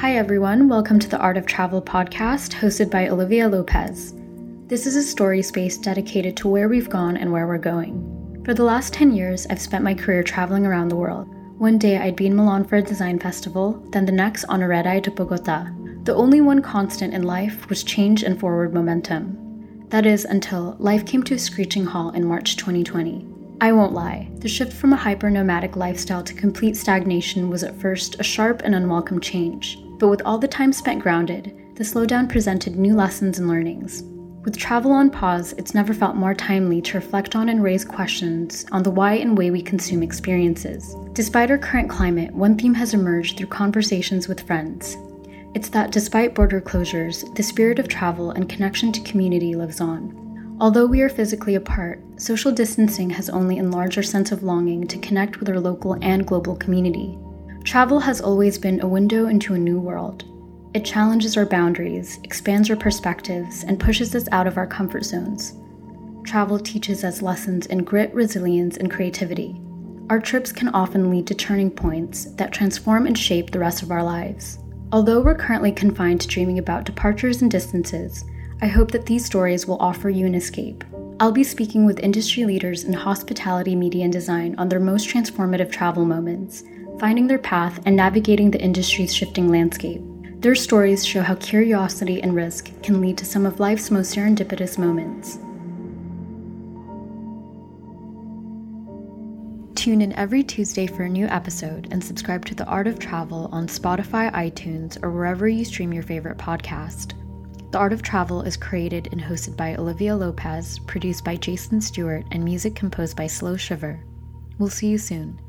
Hi, everyone. Welcome to the Art of Travel podcast hosted by Olivia Lopez. This is a story space dedicated to where we've gone and where we're going. For the last 10 years, I've spent my career traveling around the world. One day I'd be in Milan for a design festival, then the next on a red eye to Bogota. The only one constant in life was change and forward momentum. That is, until life came to a screeching halt in March 2020. I won't lie, the shift from a hyper nomadic lifestyle to complete stagnation was at first a sharp and unwelcome change. But with all the time spent grounded, the slowdown presented new lessons and learnings. With travel on pause, it's never felt more timely to reflect on and raise questions on the why and way we consume experiences. Despite our current climate, one theme has emerged through conversations with friends. It's that despite border closures, the spirit of travel and connection to community lives on. Although we are physically apart, social distancing has only enlarged our sense of longing to connect with our local and global community. Travel has always been a window into a new world. It challenges our boundaries, expands our perspectives, and pushes us out of our comfort zones. Travel teaches us lessons in grit, resilience, and creativity. Our trips can often lead to turning points that transform and shape the rest of our lives. Although we're currently confined to dreaming about departures and distances, I hope that these stories will offer you an escape. I'll be speaking with industry leaders in hospitality, media, and design on their most transformative travel moments, finding their path, and navigating the industry's shifting landscape. Their stories show how curiosity and risk can lead to some of life's most serendipitous moments. Tune in every Tuesday for a new episode and subscribe to The Art of Travel on Spotify, iTunes, or wherever you stream your favorite podcast. The Art of Travel is created and hosted by Olivia Lopez, produced by Jason Stewart, and music composed by Slow Shiver. We'll see you soon.